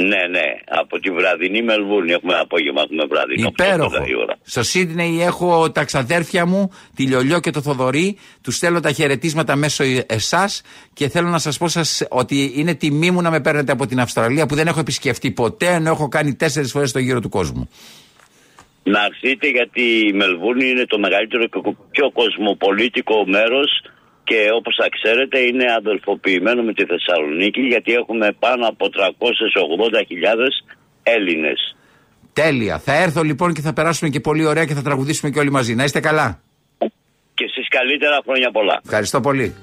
Ναι, ναι, από τη βραδινή Μελβούρνη. Έχουμε απόγευμα, έχουμε βραδινό. Υπέροχο. πρώτα η ώρα. Στο Σίδνεϊ έχω τα ξαδέρφια μου, τη Λιολιό και το Θοδωρή. Τους στέλνω τα χαιρετίσματα μέσω εσάς και θέλω να σας πω σας ότι είναι τιμή μου να με παίρνετε από την Αυστραλία που δεν έχω επισκεφτεί ποτέ, ενώ έχω κάνει τέσσερις φορές το γύρο του κόσμου. Να έρθετε γιατί η Μελβούρνη είναι το μεγαλύτερο και πιο κοσμοπολίτικο μέρος και όπως θα ξέρετε είναι αδελφοποιημένο με τη Θεσσαλονίκη γιατί έχουμε πάνω από 380.000 Έλληνες. Τέλεια. Θα έρθω λοιπόν και θα περάσουμε και πολύ ωραία και θα τραγουδήσουμε και όλοι μαζί. Να είστε καλά. Και εσείς καλύτερα χρόνια πολλά. Ευχαριστώ πολύ.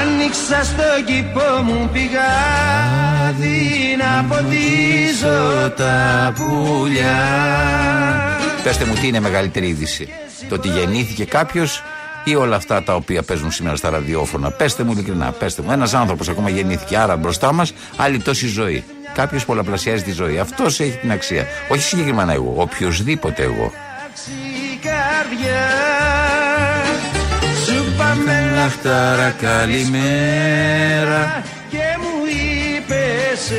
Άνοιξα στο κήπο μου πηγάδι να ποτίζω τα πουλιά Πετε μου, τι είναι μεγαλύτερη είδηση; Το ότι γεννήθηκε κάποιος ή όλα αυτά τα οποία παίζουν σήμερα στα ραδιόφωνα. Πετε μου ειλικρινά, πετε μου. Ένας άνθρωπος ακόμα γεννήθηκε, άρα μπροστά μας άλλη τόση ζωή. Κάποιος πολλαπλασιάζει τη ζωή. Αυτός έχει την αξία. Όχι συγκεκριμένα εγώ, οποιοδήποτε εγώ. η καρδιά Σου πάμε Λαχτάρα, καλημέρα. και μου είπες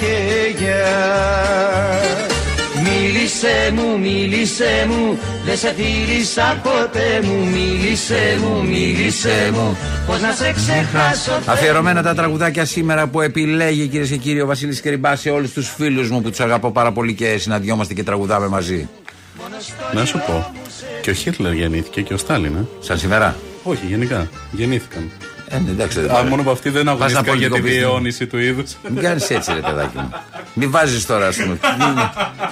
και γεια Μίλησέ μου, μίλησέ μου, δεν σε φίλησα ποτέ μου Μίλησέ μου, μίλησέ μου, πως να σε ξεχάσω Αφιερωμένα τα τραγουδάκια σήμερα που επιλέγει κυρίες και κύριοι ο Βασίλης Κρυμπά σε όλους τους φίλους μου που τους αγαπώ πάρα πολύ και συναντιόμαστε και τραγουδάμε μαζί. Να σου πω. Και ο Χίτλερ γεννήθηκε και ο Στάλιν, ε. Σαν σήμερα. Όχι, γενικά. Γεννήθηκαν. Ε, ναι, εντάξει, Α, μόνο που αυτοί δεν Βάζεις να αγωνίστηκαν για τη πολιτικοποιηθούν. διαιώνιση του είδου. Μην κάνει έτσι, ρε παιδάκι μου. Μην βάζει τώρα, α πούμε. Μην-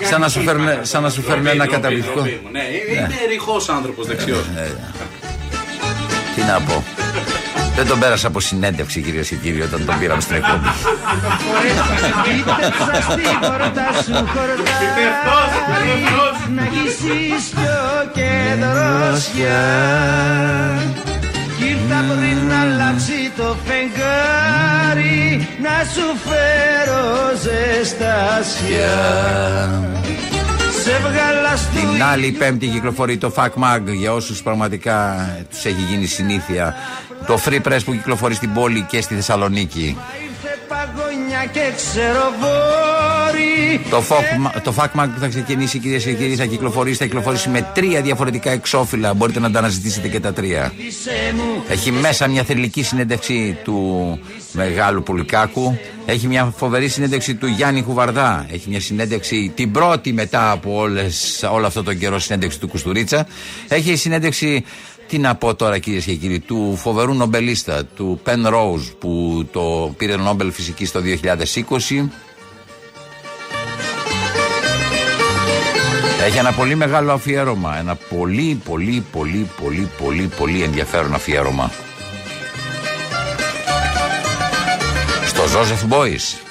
σαν να σου φέρνουν, σαν να σου φέρνουν ένα καταπληκτικό. Ναι, είναι ρηχό άνθρωπο δεξιό. Τι να πω. Δεν τον πέρασα από συνέντευξη κυρίε και κύριοι όταν τον πήραμε στην εκπομπή. Πίτεψα στην πόρτα σου χορτάρι Να γυσεις πιο και δροσιά Κι ήρθα πριν να αλλάξει το φεγγάρι Να σου φέρω ζεστασιά Σε βγάλα στο Την άλλη Πέμπτη κυκλοφορεί το Fuck Mag για όσους πραγματικά του έχει γίνει συνήθεια. Το Free Press που κυκλοφορεί στην πόλη και στη Θεσσαλονίκη. Ήρθε παγωνιά και ξεροβόρη Το, Fuck, το Fuck Mag που θα ξεκινήσει κυρίες και κύριοι θα κυκλοφορήσει, θα κυκλοφορήσει με τρία διαφορετικά εξώφυλλα. Μπορείτε να τα αναζητήσετε και τα τρία. Έχει μέσα μια θρηλυκή συνέντευξη του Μεγάλου Πουλικάκου. Έχει μια φοβερή συνέντευξη του Γιάννη Χουβαρδά. Έχει μια συνέντευξη την πρώτη μετά από όλες, όλο αυτό τον καιρό συνέντευξη του Κουστουρίτσα. Έχει συνέντευξη, τι να πω τώρα κυρίες και κύριοι, του φοβερού νομπελίστα, του Πεν Rose που το πήρε Νόμπελ Φυσικής το 2020. Έχει ένα πολύ μεγάλο αφιέρωμα. Ένα πολύ, πολύ, πολύ, πολύ, πολύ, πολύ ενδιαφέρον αφιέρωμα. Στο Ζώσεφ Μπόις.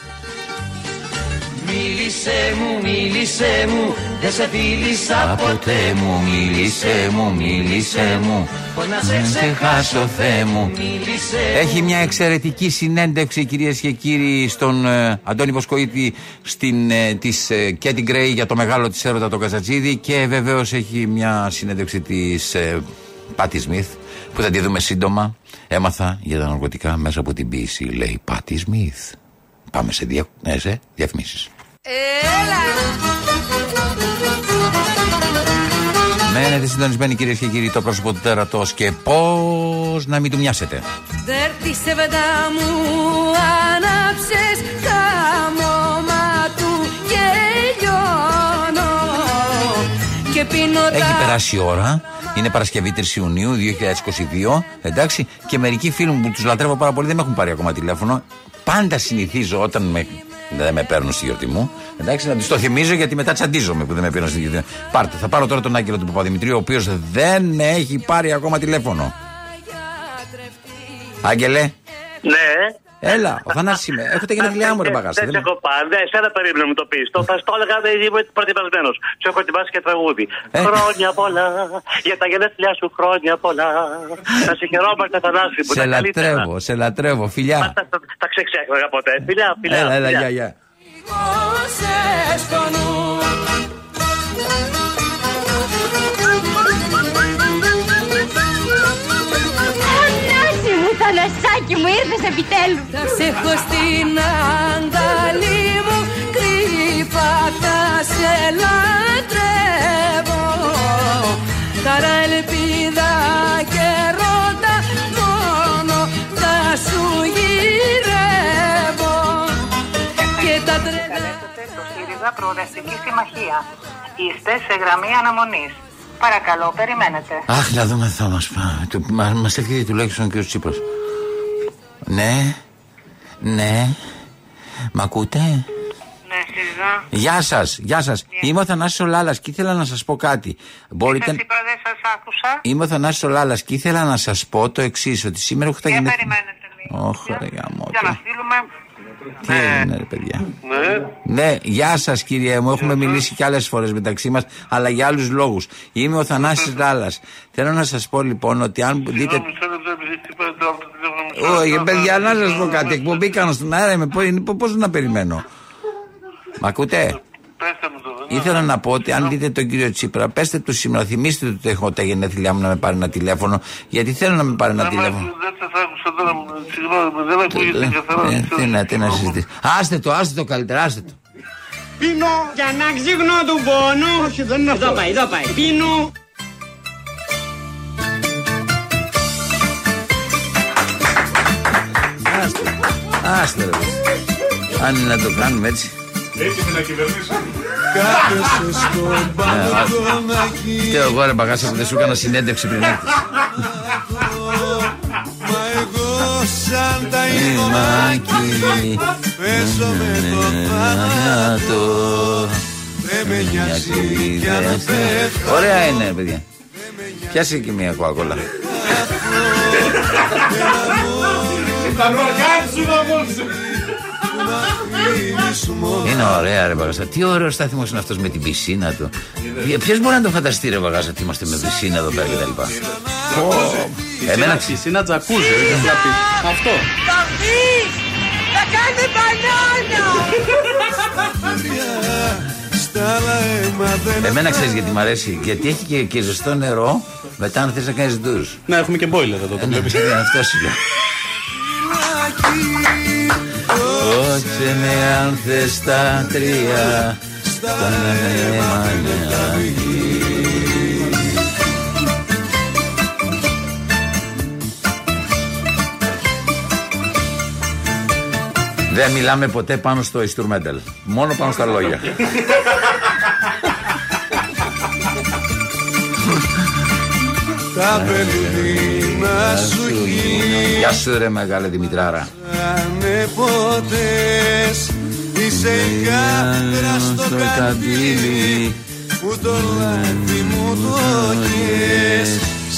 Μίλησέ μου, μίλησέ μου, δεν σε φίλησα Ποτέ μου μίλησέ μου, μίλησέ μου Πώς να σε Να ξεχάσω Θεέ μου Μίλησέ Έχει μια εξαιρετική συνέντευξη κυρίες και κύριοι στον ε, Αντώνη Βοσκοίτη στην, ε, της ε, Κέτι Γκρέι για το μεγάλο της έρωτα το Καζατζίδη και βεβαίως έχει μια συνέντευξη της ε, Πάτη Σμιθ που θα τη δούμε σύντομα. Έμαθα για τα ναρκωτικά μέσα από την ποιήση λέει Πάτη Σμιθ. Πάμε σε, δια... ναι, σε διαφημίσεις. Μένετε συντονισμένοι κυρίες και κύριοι το πρόσωπο του τέρατος και πώς να μην του μοιάσετε. Δέρτη σε βεντά μου άναψες χαμόμα του και λιώνω και πίνω Έχει τα περάσει η ώρα. Είναι Παρασκευή 3 Ιουνίου 2022. Εντάξει. Και μερικοί φίλοι μου που τους λατρεύω πάρα πολύ δεν με έχουν πάρει ακόμα τηλέφωνο. Πάντα συνηθίζω όταν με, δεν με παίρνουν στη γιορτή μου. Εντάξει, να τους το θυμίζω γιατί μετά τσαντίζομαι που δεν με παίρνουν στη γιορτή μου. Πάρτε, θα πάρω τώρα τον Άγγελο του Παπαδημητρίου, ο οποίος δεν έχει πάρει ακόμα τηλέφωνο. Άγγελε, Ναι. Έλα, ο Θανάσης είμαι. Έχω τα γενέθλιά μου, ρε μπαγάσα. Δεν σε έχω πάρει. Ναι, εσένα περίμενα να μου το πεις. Το θα στο έλεγα, δεν είμαι προετοιμασμένος. Σου έχω ετοιμάσει και τραγούδι. Ε. Χρόνια πολλά. Για τα γενέθλιά σου χρόνια πολλά. Να σε χαιρόμαστε, Θανάση που Σε τα καλύτερα. λατρεύω, σε λατρεύω, φιλιά. Τα, τα, τα ξεξέχασα ποτέ. Φιλιά, φιλιά. Έλα, έλα, φιλιά. γεια, γεια. στο νου Θανάση μου, Θανασάκι μου, ήρθες επιτέλους. Θα σε έχω στην αγκαλί μου κρύφα θα σε λατρεύω Χαρά, ελπίδα και ρώτα μόνο θα σου γυρεύω Και τα τρένα το ΣΥΡΙΖΑ Προοδευτική Συμμαχία. Είστε σε γραμμή αναμονής. Παρακαλώ, περιμένετε. Αχ, να δούμε θα μας πάει. Μα μας έρχεται τουλάχιστον και ο Τσίπρας. Ναι, ναι. Μ' ακούτε; Ναι, ΣΥΡΙΖΑ. Γεια σας, γεια σας. Είμαι ο Θανάσης ο Λάλας και ήθελα να σας πω κάτι. Μπορείτε. Σας είπα, δεν σας άκουσα. Είμαι ο Θανάσης ο Λάλας και ήθελα να σας πω το εξής: Ότι σήμερα έχω τα Για γενέθλια. περιμένετε λίγο. Όχι, ρε γαμώ. Για να στείλουμε. Τι έγινε, ρε παιδιά; Ναι. Ναι, γεια σας κύριε μου. Έχουμε μιλήσει κι άλλες φορές μεταξύ μας, αλλά για άλλους λόγους. Είμαι ο Θανάσης Λάλας Θέλω να σας πω λοιπόν ότι αν δείτε. Όχι, παιδιά, να σας πω κάτι. Εκπομπή κάνω στον αέρα. Είμαι πώ να περιμένω; Μ' ακούτε; Ήθελα να πω ότι αν δείτε τον κύριο Τσίπρα, πέστε του σήμερα, θυμίστε του ότι έχω τα γενέθλιά μου να με πάρει ένα τηλέφωνο, γιατί θέλω να με πάρει ένα τηλέφωνο. Δεν σα άκουσα τώρα. Συγγνώμη, δεν ακούγεται καθαρά. Ε, τι να, τι να συζητήσει. Άστε το, άστε το καλύτερα, άστε το. Πίνω για να ξύχνω του πόνου. Όχι, δεν είναι αυτό. Εδώ πάει, εδώ πάει. Πίνω. Άστε, άστε ρε. Αν είναι να το κάνουμε έτσι. Έτοιμοι να κυβερνήσουν. Κάθεσαι στον μπαλκονάκι Και εγώ ρε μπαγάσα που δεν σου έκανα συνέντευξη πριν έρθεις. Μα εγώ σαν τα Ημάκι, ημάκι Παίζω με το θάνατο Δεν με νοιάζει κι αν πέφτω Ωραία είναι ρε παιδιά. Πιάσε και μια κοακόλα. Έλα μου Τα νορκάντσου όμως. Είναι ωραία, ρε Μπαγάσα. Τι ωραίος στάθμο είναι αυτός με την πισίνα του. Ποιος μπορεί να το φανταστεί, ρε Μπαγάσα, ότι είμαστε με πισίνα εδώ πέρα κτλ. Εμένα Πισίνα τζακούζι, δεν θα πει. Αυτό. Θα δεις! Θα κάνει μπανάνα! Εμένα ξέρεις γιατί μ' αρέσει. Γιατί έχει και, και ζεστό νερό μετά αν θες να κάνεις ντουζ. Να έχουμε και boiler εδώ, το βλέπεις. Αυτός σου Κότσε με αν θες τα τρία Στα Δεν μιλάμε ποτέ πάνω στο instrumental. Μόνο πάνω στα λόγια. Τα πελούδινα σου Γεια σου ρε μεγάλε Δημητράρα. Γύρανε ποτές. Είσαι η κάτρα στο καντήλι Που το λάδι μου το κες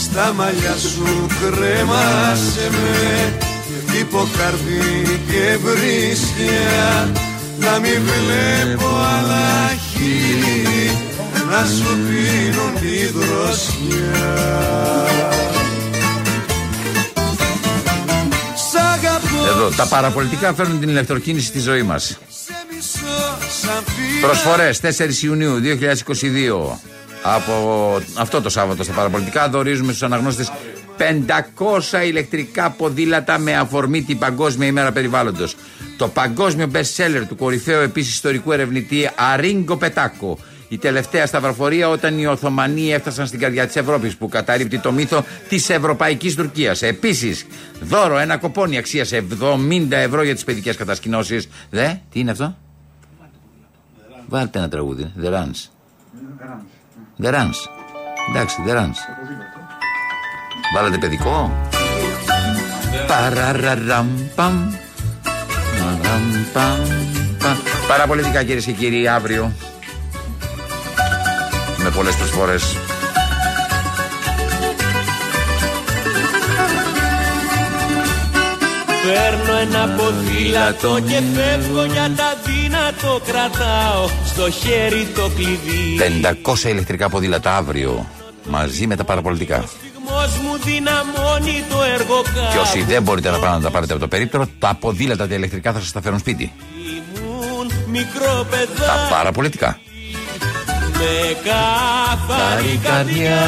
Στα μαλλιά σου κρέμασε με Υποκαρδί και βρίσκια Να μην βλέπω άλλα χείλη Να σου πίνουν τη δροσιά Εδώ, τα παραπολιτικά φέρνουν την ηλεκτροκίνηση στη ζωή μας. Προσφορές 4 Ιουνίου 2022 από αυτό το Σάββατο στα παραπολιτικά δορίζουμε στους αναγνώστες 500 ηλεκτρικά ποδήλατα με αφορμή την Παγκόσμια ημέρα περιβάλλοντος. Το παγκόσμιο best seller του κορυφαίου επίσης ιστορικού ερευνητή Αρίγκο Πετάκο. Η τελευταία σταυροφορία όταν οι Οθωμανοί έφτασαν στην καρδιά της Ευρώπης που καταρρύπτει το μύθο της Ευρωπαϊκής Τουρκίας. Επίσης, δώρο ένα κοπόνι αξίας 70 ευρώ για τις παιδικές κατασκηνώσεις. Δε, τι είναι αυτό; Βάλτε ένα τραγούδι. The Runs. The Runs. Εντάξει, The Runs. Βάλατε παιδικό; Παραραραμ παμ. Παραμ, παμ, παμ. Παραπολιτικά κυρίες και κύριοι, αύριο. Με πολλές προσφορές. Παίρνω ένα ποδήλατο και φεύγω για τα δύνατο Κρατάω στο χέρι το κλειδί 500 ηλεκτρικά ποδήλατα αύριο. Μαζί με τα παραπολιτικά. Σεισμός μου δυναμώνει το έργο Και όσοι κάπου δεν μπορείτε να πάνε να τα πάρετε από το περίπτερο, τα ποδήλατα τα ηλεκτρικά θα σας τα φέρουν σπίτι. Ήμουν μικρό Τα παιδάκι παραπολιτικά. Με καθαρή καρδιά.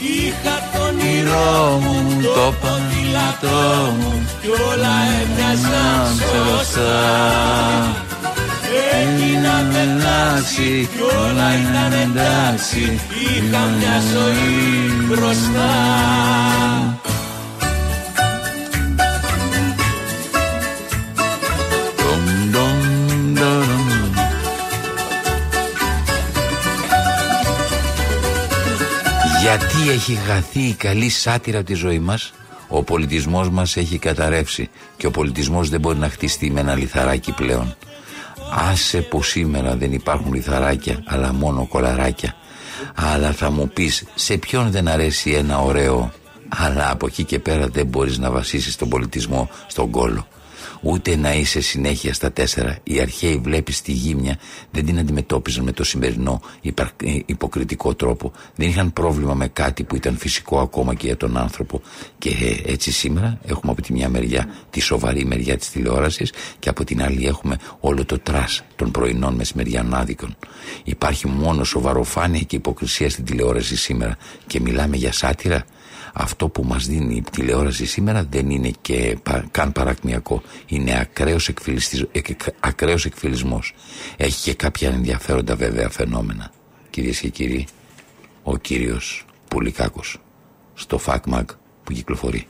Είχα τον όνειρό μου, το ποδήλατό μου Κι όλα έμοιαζαν σωστά. Έγινα πετάξει κι όλα ήταν εντάξει. Είχα μια ζωή μπροστά Γιατί έχει χαθεί η καλή σάτυρα από τη ζωή μας, ο πολιτισμός μας έχει καταρρεύσει και ο πολιτισμός δεν μπορεί να χτιστεί με ένα λιθαράκι πλέον. Άσε που σήμερα δεν υπάρχουν λιθαράκια, αλλά μόνο κολαράκια. Αλλά θα μου πεις, σε ποιον δεν αρέσει ένα ωραίο, αλλά από εκεί και πέρα δεν μπορείς να βασίσεις τον πολιτισμό στον κόλο. Ούτε να είσαι συνέχεια στα τέσσερα. Οι αρχαίοι βλέπεις τη γύμνια δεν την αντιμετώπιζαν με το σημερινό υπαρ- ε, υποκριτικό τρόπο. Δεν είχαν πρόβλημα με κάτι που ήταν φυσικό ακόμα και για τον άνθρωπο. Και ε, έτσι σήμερα έχουμε από τη μια μεριά τη σοβαρή μεριά της τηλεόρασης και από την άλλη έχουμε όλο το trash των πρωινών μεσημεριανάδικων. Υπάρχει μόνο σοβαροφάνεια και υποκρισία στην τηλεόραση σήμερα και μιλάμε για σάτιρα. Αυτό που μας δίνει η τηλεόραση σήμερα δεν είναι και πα- καν παρακμιακό. Είναι ακραίος, εκφυλιστης- εκ- ακραίος εκφυλισμός. Έχει και κάποια ενδιαφέροντα βέβαια φαινόμενα. Κυρίες και κύριοι, ο κύριος Πουλικάκος στο ΦΑΚΜΑΚ που κυκλοφορεί.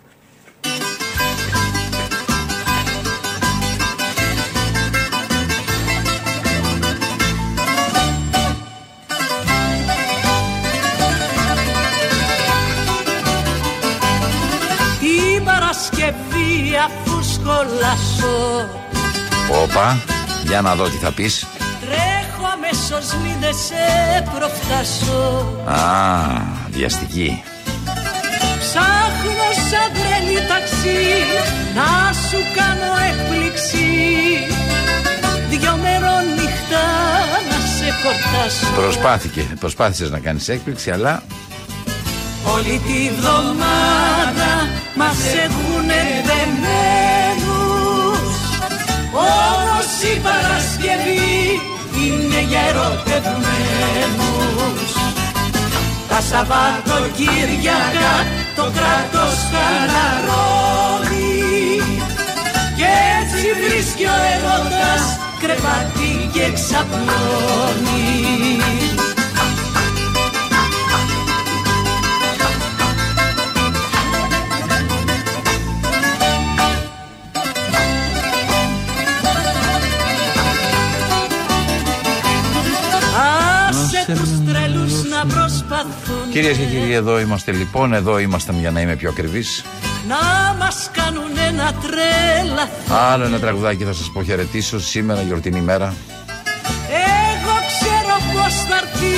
Σχολάσω Όπα, για να δω τι θα πεις. Τρέχω αμέσως μην δεν σε προφτάσω. Α, βιαστική. Ψάχνω σαν τρελή ταξί να σου κάνω έκπληξη. Δυο μερονύχτα να σε χορτάσω Προσπάθηκε, προσπάθησες να κάνεις έκπληξη, αλλά Όλη τη βδομάδα μας έχουνε δεμένους Όμως η Παρασκευή είναι για ερωτευμένους. Τα Σαββατοκύριακα το κράτος χαλαρώνει Κι έτσι βρίσκει ο έρωτας κρεβάτι και ξαπλώνει Κυρίες και κύριοι, εδώ είμαστε λοιπόν. Εδώ ήμασταν για να είμαι πιο ακριβής. να μας κάνουν ένα τρέλα Άλλο ένα τραγουδάκι θα σας πω χαιρετήσω σήμερα, γιορτινή μέρα. Εγώ ξέρω πως θα έρθει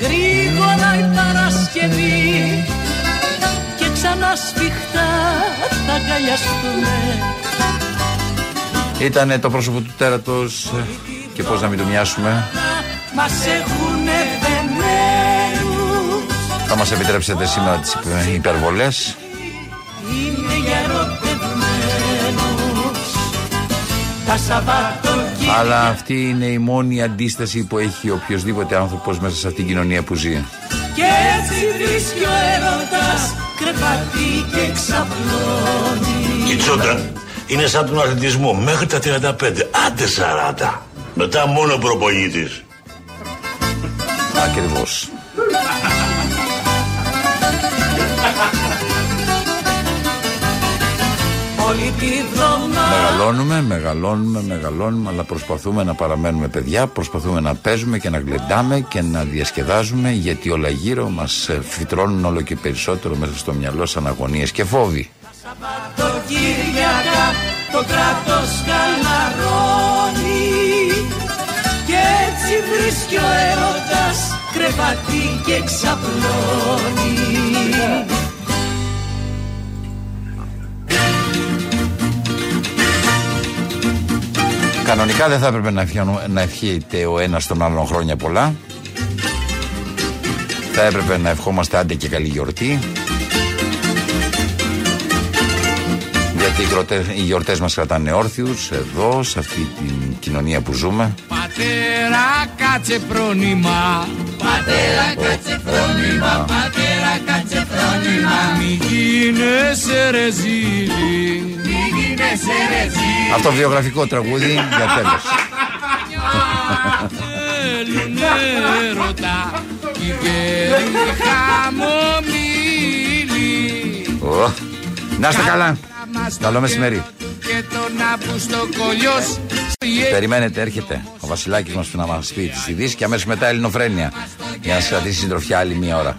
γρήγορα η Παρασκευή και ξανά σφιχτά θα αγκαλιαστούμε Ήταν το πρόσωπο του τέρατος και πώς να μην το μοιάσουμε. μας έχουνε δεμένους Θα μας επιτρέψετε σήμερα τις υπε- υπερβολές. είναι για ερωτευμένους τα Σαββατοκύριακα Αλλά αυτή είναι η μόνη αντίσταση που έχει οποιοδήποτε άνθρωπος μέσα σε αυτήν την κοινωνία που ζει. και έτσι βρίσκει ο έρωτας κρεβάτι και ξαπλώνει Η τσόντα είναι σαν τον αθλητισμό μέχρι τα 35, άντε 40. Μετά μόνο προπονητής. Ακριβώς. Όλη τη βδομάδα Μεγαλώνουμε, μεγαλώνουμε, μεγαλώνουμε, αλλά προσπαθούμε να παραμένουμε παιδιά, προσπαθούμε να παίζουμε και να γλεντάμε και να διασκεδάζουμε, γιατί όλα γύρω μας ε, φυτρώνουν όλο και περισσότερο μέσα στο μυαλό σαν αγωνίες και φόβοι. Το Κυριακά το κράτος χαλαρώνει και έτσι βρίσκει ο έρωτας κρεβάτι και ξαπλώνει. Κανονικά δεν θα έπρεπε να, ευχιανου- να ευχείται ο ένας τον άλλον χρόνια πολλά. Θα έπρεπε να ευχόμαστε άντε και καλή γιορτή. Γιατί οι, γιορτές, οι γιορτές μας κρατάνε όρθιους εδώ, σε αυτή την κοινωνία που ζούμε. Πατέρα κάτσε φρόνημα Πατέρα κάτσε φρόνημα Πατέρα κάτσε φρόνημα Μη γίνεσαι ρεζίλη Μη γίνεσαι ρεζίλη Αυτοβιογραφικό τραγούδι για τέλος. Θέλουν έρωτα Κι γέροι χαμομήλοι Ω, Να είστε καλά. Καλό μεσημέρι. Και τον Αύγουστο κολλιός Περιμένετε, έρχεται ο Βασιλάκης μας που να μας πει τις ειδήσεις και αμέσως μετά Ελληνοφρένεια για να σας κρατήσει συντροφιά άλλη μία ώρα.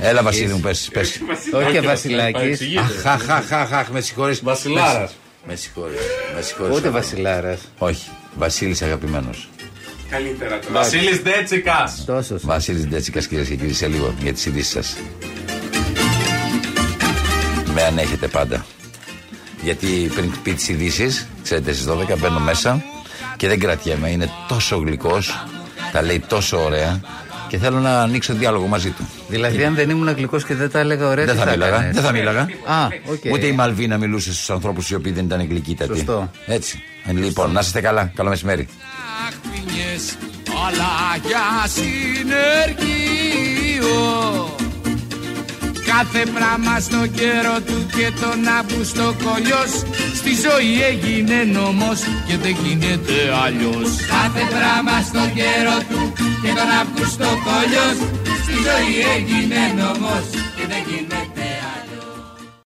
Έλα Βασίλη μου, πες, πες. Όχι Βασιλάκης. Αχ, αχ, αχ, αχ, αχ, με συγχωρείς. Βασιλάρας. Με συγχωρείς, με συγχωρείς. Ούτε Βασιλάρας; Όχι, Βασίλης αγαπημένος. Καλύτερα τώρα. Βασίλης Ντέτσικα. Τόσος. Βασίλης Ντέτσικας κυρίες και κύριοι σε λίγο για τις ειδήσεις σας. Με ανέχετε πάντα. Γιατί πριν πει τις ειδήσεις, ξέρετε στις 12 μπαίνω μέσα και δεν κρατιέμαι. Είναι τόσο γλυκός, τα λέει τόσο ωραία και θέλω να ανοίξω διάλογο μαζί του. Δηλαδή, αν δεν ήμουν γλυκός και δεν τα έλεγα ωραία, Δεν τι θα μίλαγα. έκανες; Δεν θα μίλαγα. Α, οκ. Ούτε η Μαλβίνα μιλούσε στους ανθρώπους οι οποίοι δεν ήταν γλυκύτατοι. Σωστό. Έτσι. Ε, Λοιπόν, να είστε καλά. Καλό μεσημέρι. αχπινιές αλλά για συνεργείο Κάθε πράγμα στο καιρό του και τον Αύγουστο κολλιός. Στη ζωή έγινε νόμος και δεν γίνεται αλλιώς. Κάθε πράγμα στο καιρό του και τον Αύγουστο κολλιός. Στη ζωή έγινε νόμος